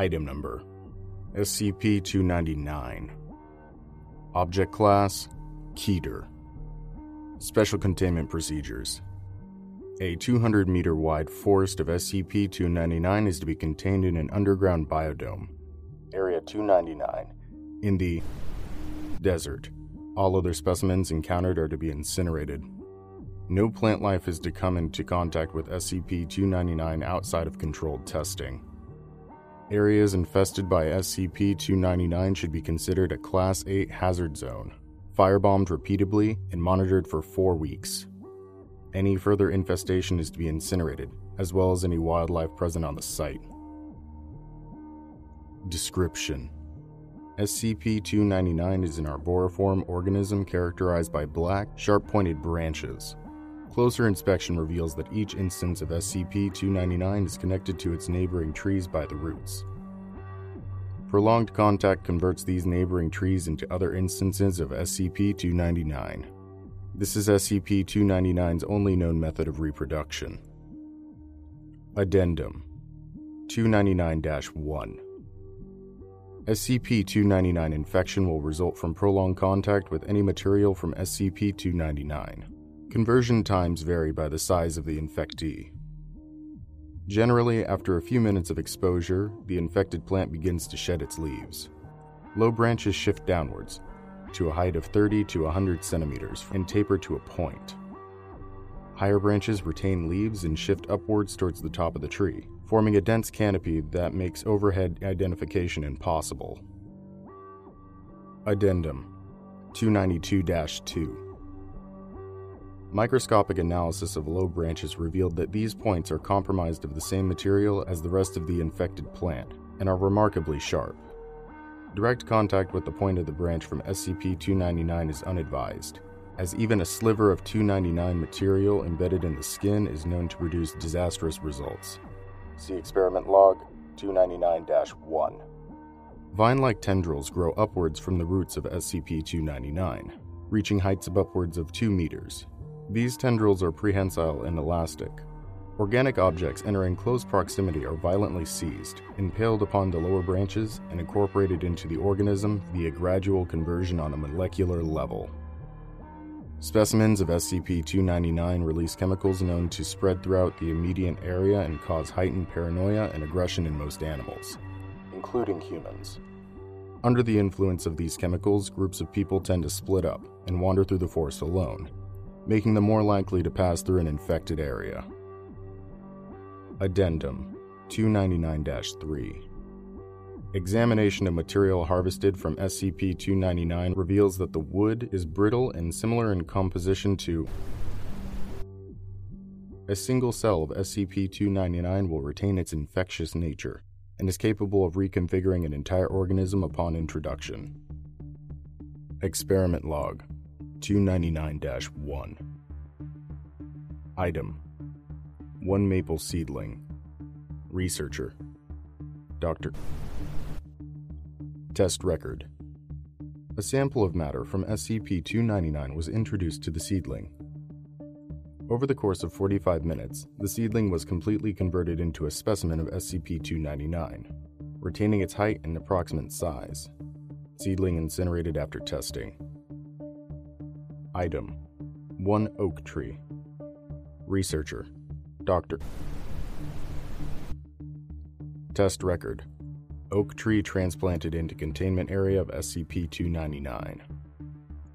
Item Number SCP 299. Object Class Keter. Special Containment Procedures A 200 meter wide forest of SCP 299 is to be contained in an underground biodome. Area 299. In the desert. All other specimens encountered are to be incinerated. No plant life is to come into contact with SCP 299 outside of controlled testing. Areas infested by SCP 299 should be considered a Class 8 hazard zone, firebombed repeatedly, and monitored for four weeks. Any further infestation is to be incinerated, as well as any wildlife present on the site. Description SCP 299 is an arboriform organism characterized by black, sharp pointed branches. Closer inspection reveals that each instance of SCP 299 is connected to its neighboring trees by the roots. Prolonged contact converts these neighboring trees into other instances of SCP 299. This is SCP 299's only known method of reproduction. Addendum 299 1 SCP 299 infection will result from prolonged contact with any material from SCP 299. Conversion times vary by the size of the infectee. Generally, after a few minutes of exposure, the infected plant begins to shed its leaves. Low branches shift downwards to a height of 30 to 100 centimeters and taper to a point. Higher branches retain leaves and shift upwards towards the top of the tree, forming a dense canopy that makes overhead identification impossible. Addendum 292 2 Microscopic analysis of low branches revealed that these points are compromised of the same material as the rest of the infected plant and are remarkably sharp. Direct contact with the point of the branch from SCP 299 is unadvised, as even a sliver of 299 material embedded in the skin is known to produce disastrous results. See Experiment Log 299 1. Vine like tendrils grow upwards from the roots of SCP 299, reaching heights of upwards of 2 meters, these tendrils are prehensile and elastic. Organic objects entering close proximity are violently seized, impaled upon the lower branches, and incorporated into the organism via gradual conversion on a molecular level. Specimens of SCP 299 release chemicals known to spread throughout the immediate area and cause heightened paranoia and aggression in most animals, including humans. Under the influence of these chemicals, groups of people tend to split up and wander through the forest alone, making them more likely to pass through an infected area. Addendum 299 3 Examination of material harvested from SCP 299 reveals that the wood is brittle and similar in composition to. A single cell of SCP 299 will retain its infectious nature and is capable of reconfiguring an entire organism upon introduction. Experiment Log 299 1. Item 1 Maple Seedling. Researcher Dr. Test Record A sample of matter from SCP 299 was introduced to the seedling. Over the course of 45 minutes, the seedling was completely converted into a specimen of SCP 299, retaining its height and approximate size. Seedling incinerated after testing. Item 1 Oak Tree. Researcher Doctor. Test Record Oak tree transplanted into containment area of SCP 299.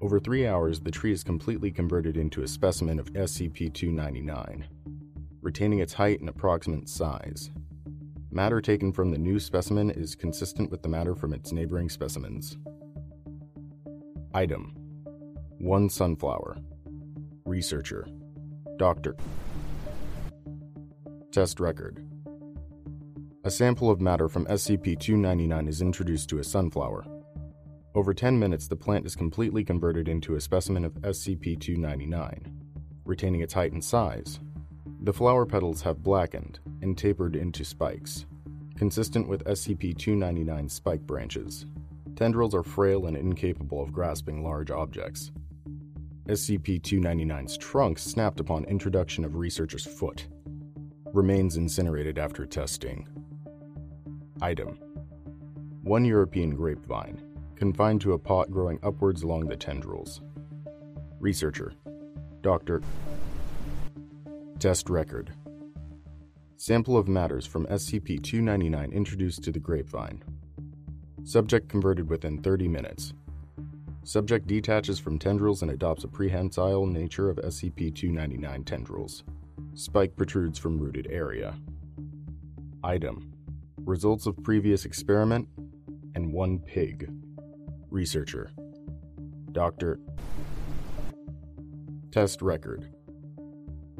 Over three hours, the tree is completely converted into a specimen of SCP 299, retaining its height and approximate size. Matter taken from the new specimen is consistent with the matter from its neighboring specimens. Item 1 Sunflower. Researcher. Doctor. Test record. A sample of matter from SCP 299 is introduced to a sunflower. Over 10 minutes, the plant is completely converted into a specimen of SCP 299, retaining its height and size. The flower petals have blackened and tapered into spikes, consistent with SCP 299 spike branches. Tendrils are frail and incapable of grasping large objects. SCP 299's trunk snapped upon introduction of researcher's foot. Remains incinerated after testing. Item One European grapevine, confined to a pot growing upwards along the tendrils. Researcher Dr. Test record Sample of matters from SCP 299 introduced to the grapevine. Subject converted within 30 minutes. Subject detaches from tendrils and adopts a prehensile nature of SCP 299 tendrils. Spike protrudes from rooted area. Item Results of previous experiment and one pig. Researcher Dr. Test record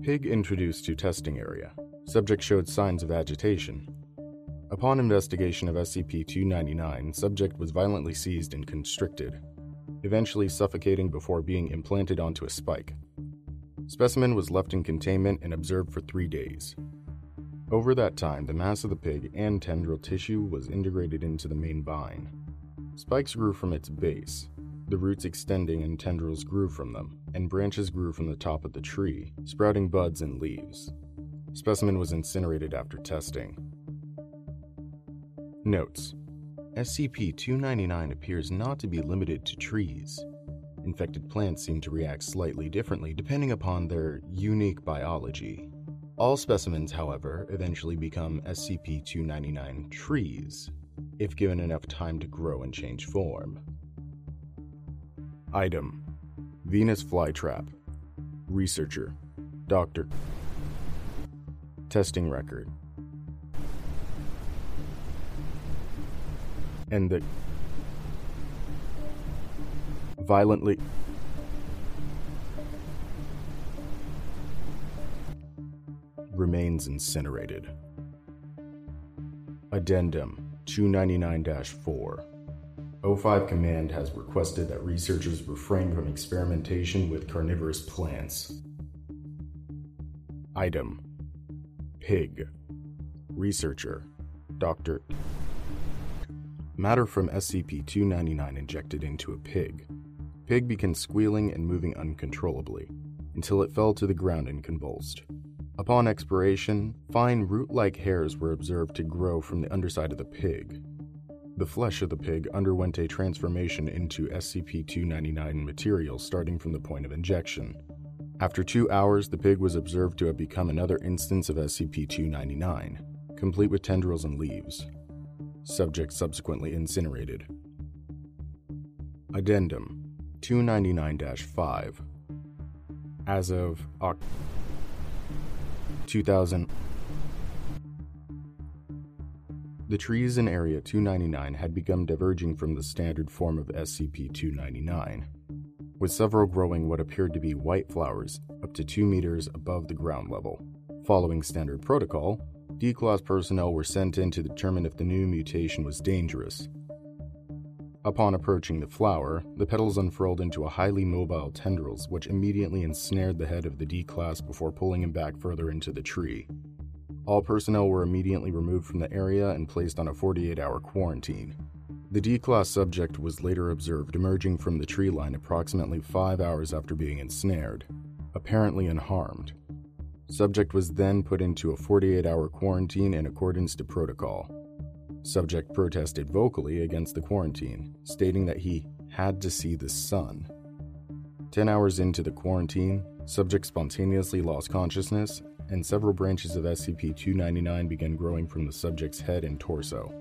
Pig introduced to testing area. Subject showed signs of agitation. Upon investigation of SCP 299, subject was violently seized and constricted eventually suffocating before being implanted onto a spike. Specimen was left in containment and observed for three days. Over that time, the mass of the pig and tendril tissue was integrated into the main vine. Spikes grew from its base, the roots extending and tendrils grew from them, and branches grew from the top of the tree, sprouting buds and leaves. Specimen was incinerated after testing. Notes SCP 299 appears not to be limited to trees. Infected plants seem to react slightly differently depending upon their unique biology. All specimens, however, eventually become SCP 299 trees, if given enough time to grow and change form. Item Venus Flytrap Researcher Dr. Testing Record and the violently remains incinerated. Addendum 299 4 O5 Command has requested that researchers refrain from experimentation with carnivorous plants. Item Pig Researcher Dr. Matter from SCP 299 injected into a pig. Pig began squealing and moving uncontrollably until it fell to the ground and convulsed. Upon expiration, fine root like hairs were observed to grow from the underside of the pig. The flesh of the pig underwent a transformation into SCP 299 material starting from the point of injection. After two hours, the pig was observed to have become another instance of SCP 299, complete with tendrils and leaves. Subject subsequently incinerated. Addendum 299 5. As of October 2000, the trees in Area 299 had begun diverging from the standard form of SCP 299, with several growing what appeared to be white flowers up to 2 meters above the ground level. Following standard protocol, D class personnel were sent in to determine if the new mutation was dangerous. Upon approaching the flower, the petals unfurled into a highly mobile tendrils, which immediately ensnared the head of the D class before pulling him back further into the tree. All personnel were immediately removed from the area and placed on a 48 hour quarantine. The D class subject was later observed emerging from the tree line approximately five hours after being ensnared, apparently unharmed. Subject was then put into a 48 hour quarantine in accordance to protocol. Subject protested vocally against the quarantine, stating that he had to see the sun. 10 hours into the quarantine, subject spontaneously lost consciousness, and several branches of SCP 299 began growing from the subject's head and torso.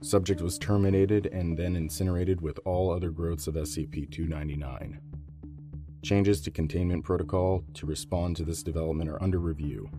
Subject was terminated and then incinerated with all other growths of SCP 299. Changes to containment protocol to respond to this development are under review.